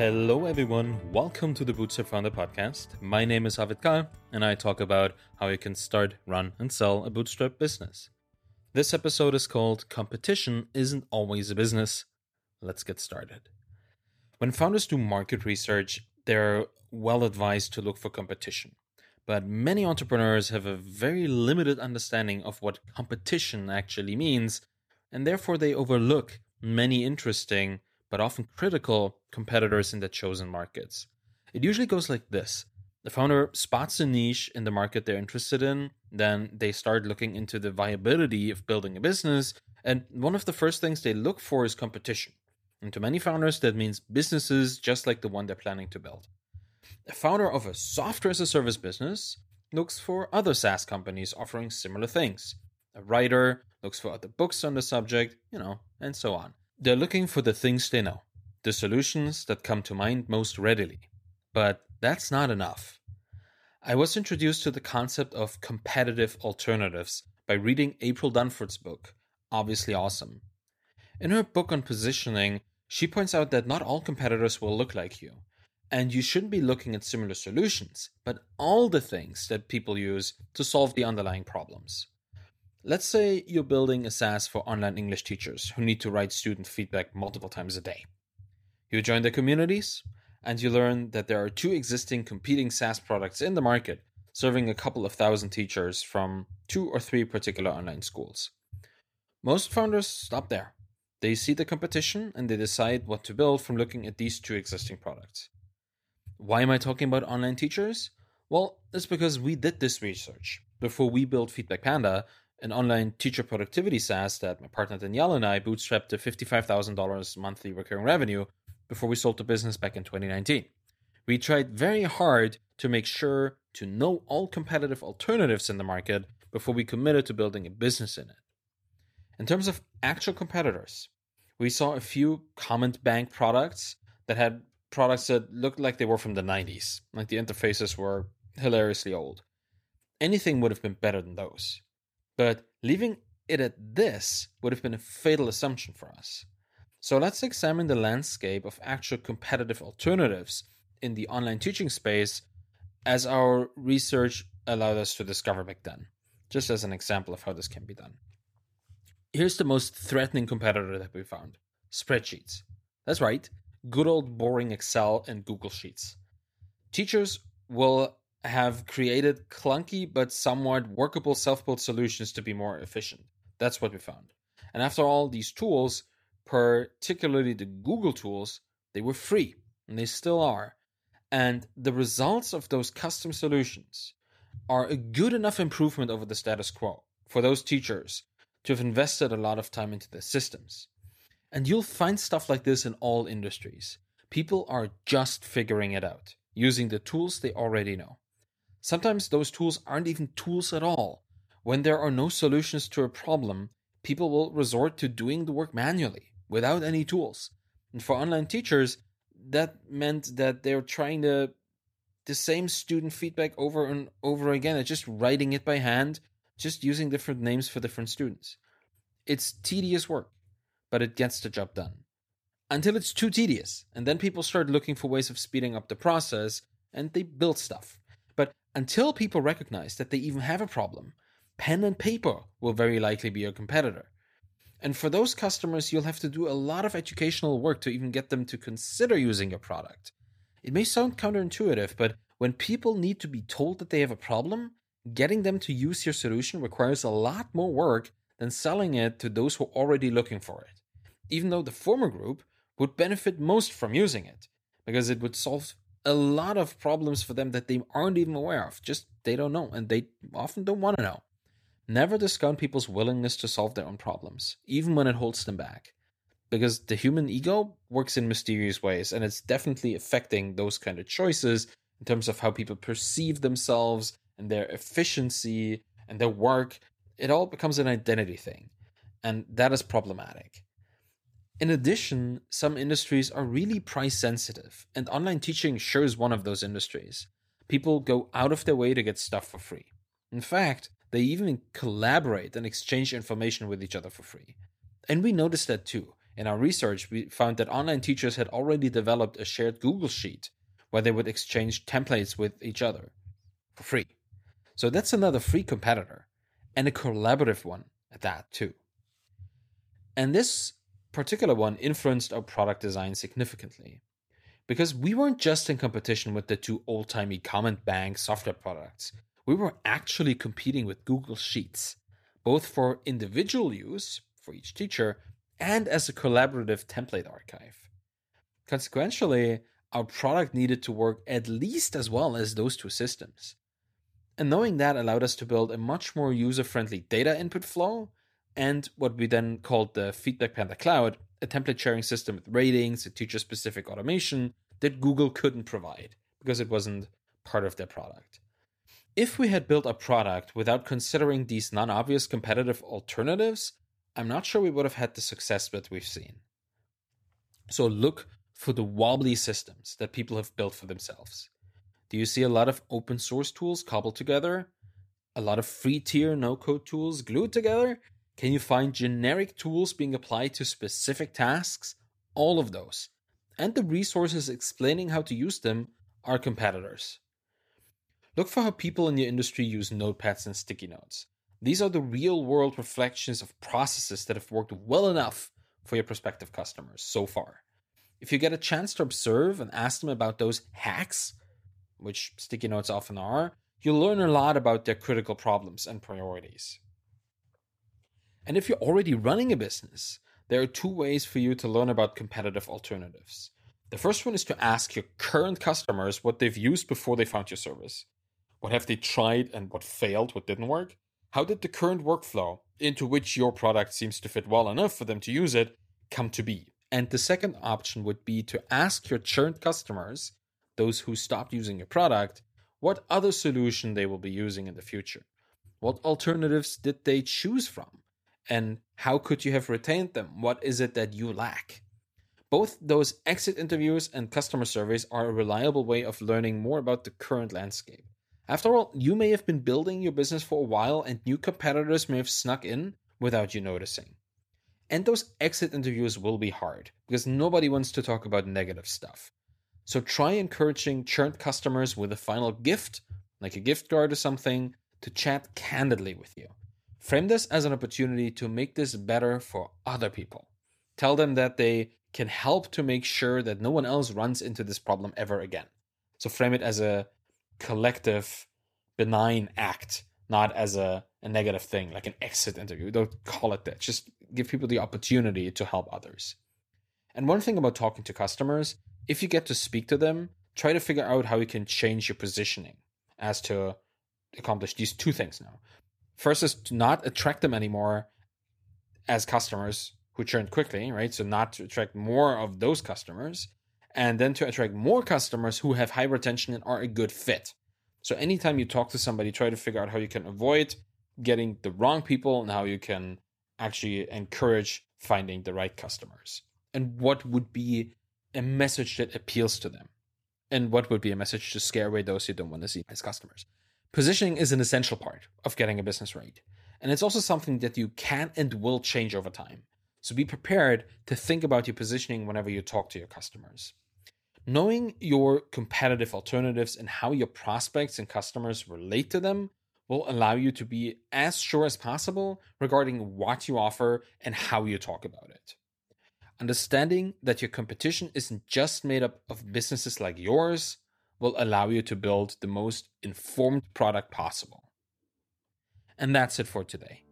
Hello, everyone. Welcome to the Bootstrap Founder Podcast. My name is Arvid Kahl, and I talk about how you can start, run, and sell a bootstrap business. This episode is called Competition Isn't Always a Business. Let's get started. When founders do market research, they're well advised to look for competition. But many entrepreneurs have a very limited understanding of what competition actually means, and therefore they overlook many interesting but often critical competitors in the chosen markets. It usually goes like this the founder spots a niche in the market they're interested in, then they start looking into the viability of building a business, and one of the first things they look for is competition. And to many founders, that means businesses just like the one they're planning to build. A founder of a software as a service business looks for other SaaS companies offering similar things. A writer looks for other books on the subject, you know, and so on. They're looking for the things they know, the solutions that come to mind most readily. But that's not enough. I was introduced to the concept of competitive alternatives by reading April Dunford's book, Obviously Awesome. In her book on positioning, she points out that not all competitors will look like you, and you shouldn't be looking at similar solutions, but all the things that people use to solve the underlying problems. Let's say you're building a SaaS for online English teachers who need to write student feedback multiple times a day. You join the communities and you learn that there are two existing competing SaaS products in the market serving a couple of thousand teachers from two or three particular online schools. Most founders stop there. They see the competition and they decide what to build from looking at these two existing products. Why am I talking about online teachers? Well, it's because we did this research before we built Feedback Panda an online teacher productivity SaaS that my partner Danielle and I bootstrapped to $55,000 monthly recurring revenue before we sold the business back in 2019. We tried very hard to make sure to know all competitive alternatives in the market before we committed to building a business in it. In terms of actual competitors, we saw a few comment bank products that had products that looked like they were from the 90s, like the interfaces were hilariously old. Anything would have been better than those. But leaving it at this would have been a fatal assumption for us. So let's examine the landscape of actual competitive alternatives in the online teaching space as our research allowed us to discover back then, just as an example of how this can be done. Here's the most threatening competitor that we found spreadsheets. That's right, good old boring Excel and Google Sheets. Teachers will have created clunky but somewhat workable self built solutions to be more efficient. That's what we found. And after all, these tools, particularly the Google tools, they were free and they still are. And the results of those custom solutions are a good enough improvement over the status quo for those teachers to have invested a lot of time into their systems. And you'll find stuff like this in all industries. People are just figuring it out using the tools they already know. Sometimes those tools aren't even tools at all. When there are no solutions to a problem, people will resort to doing the work manually without any tools. And for online teachers, that meant that they're trying to the same student feedback over and over again and just writing it by hand, just using different names for different students. It's tedious work, but it gets the job done. Until it's too tedious, and then people start looking for ways of speeding up the process and they build stuff. Until people recognize that they even have a problem, pen and paper will very likely be your competitor. And for those customers, you'll have to do a lot of educational work to even get them to consider using your product. It may sound counterintuitive, but when people need to be told that they have a problem, getting them to use your solution requires a lot more work than selling it to those who are already looking for it. Even though the former group would benefit most from using it, because it would solve a lot of problems for them that they aren't even aware of. Just they don't know, and they often don't want to know. Never discount people's willingness to solve their own problems, even when it holds them back. Because the human ego works in mysterious ways, and it's definitely affecting those kind of choices in terms of how people perceive themselves and their efficiency and their work. It all becomes an identity thing, and that is problematic. In addition, some industries are really price sensitive, and online teaching sure is one of those industries. People go out of their way to get stuff for free. In fact, they even collaborate and exchange information with each other for free. And we noticed that too. In our research, we found that online teachers had already developed a shared Google Sheet where they would exchange templates with each other for free. So that's another free competitor and a collaborative one at that, too. And this particular one influenced our product design significantly because we weren't just in competition with the two old timey comment bank software products, we were actually competing with Google Sheets, both for individual use for each teacher and as a collaborative template archive. Consequentially, our product needed to work at least as well as those two systems. And knowing that allowed us to build a much more user friendly data input flow and what we then called the Feedback Panda Cloud, a template sharing system with ratings a teacher specific automation that Google couldn't provide because it wasn't part of their product. If we had built a product without considering these non obvious competitive alternatives, I'm not sure we would have had the success that we've seen. So look for the wobbly systems that people have built for themselves. Do you see a lot of open source tools cobbled together? A lot of free tier no code tools glued together? Can you find generic tools being applied to specific tasks? All of those. And the resources explaining how to use them are competitors. Look for how people in your industry use notepads and sticky notes. These are the real world reflections of processes that have worked well enough for your prospective customers so far. If you get a chance to observe and ask them about those hacks, which sticky notes often are, you'll learn a lot about their critical problems and priorities. And if you're already running a business, there are two ways for you to learn about competitive alternatives. The first one is to ask your current customers what they've used before they found your service. What have they tried and what failed, what didn't work? How did the current workflow, into which your product seems to fit well enough for them to use it, come to be? And the second option would be to ask your churned customers, those who stopped using your product, what other solution they will be using in the future. What alternatives did they choose from? And how could you have retained them? What is it that you lack? Both those exit interviews and customer surveys are a reliable way of learning more about the current landscape. After all, you may have been building your business for a while and new competitors may have snuck in without you noticing. And those exit interviews will be hard because nobody wants to talk about negative stuff. So try encouraging churned customers with a final gift, like a gift card or something, to chat candidly with you. Frame this as an opportunity to make this better for other people. Tell them that they can help to make sure that no one else runs into this problem ever again. So frame it as a collective, benign act, not as a, a negative thing, like an exit interview. Don't call it that. Just give people the opportunity to help others. And one thing about talking to customers, if you get to speak to them, try to figure out how you can change your positioning as to accomplish these two things now. First is to not attract them anymore as customers who churn quickly, right? So not to attract more of those customers, and then to attract more customers who have high retention and are a good fit. So anytime you talk to somebody, try to figure out how you can avoid getting the wrong people and how you can actually encourage finding the right customers. And what would be a message that appeals to them? And what would be a message to scare away those you don't want to see as customers? Positioning is an essential part of getting a business right. And it's also something that you can and will change over time. So be prepared to think about your positioning whenever you talk to your customers. Knowing your competitive alternatives and how your prospects and customers relate to them will allow you to be as sure as possible regarding what you offer and how you talk about it. Understanding that your competition isn't just made up of businesses like yours, will allow you to build the most informed product possible. And that's it for today.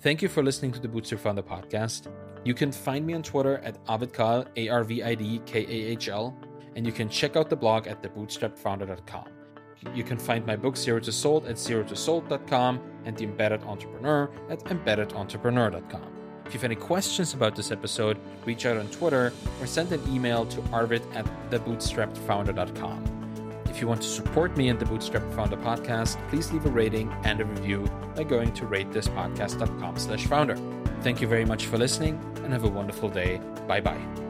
Thank you for listening to the Bootstrap Founder podcast. You can find me on Twitter at ArvidKahl, A R V I D K A H L, and you can check out the blog at thebootstrapfounder.com. You can find my book Zero to Sold at zerotosold.com and The Embedded Entrepreneur at embeddedentrepreneur.com. If you have any questions about this episode, reach out on Twitter or send an email to arvid at thebootstrapfounder.com. If you want to support me and the Bootstrap Founder podcast, please leave a rating and a review by going to ratethispodcast.com slash founder. Thank you very much for listening and have a wonderful day. Bye bye.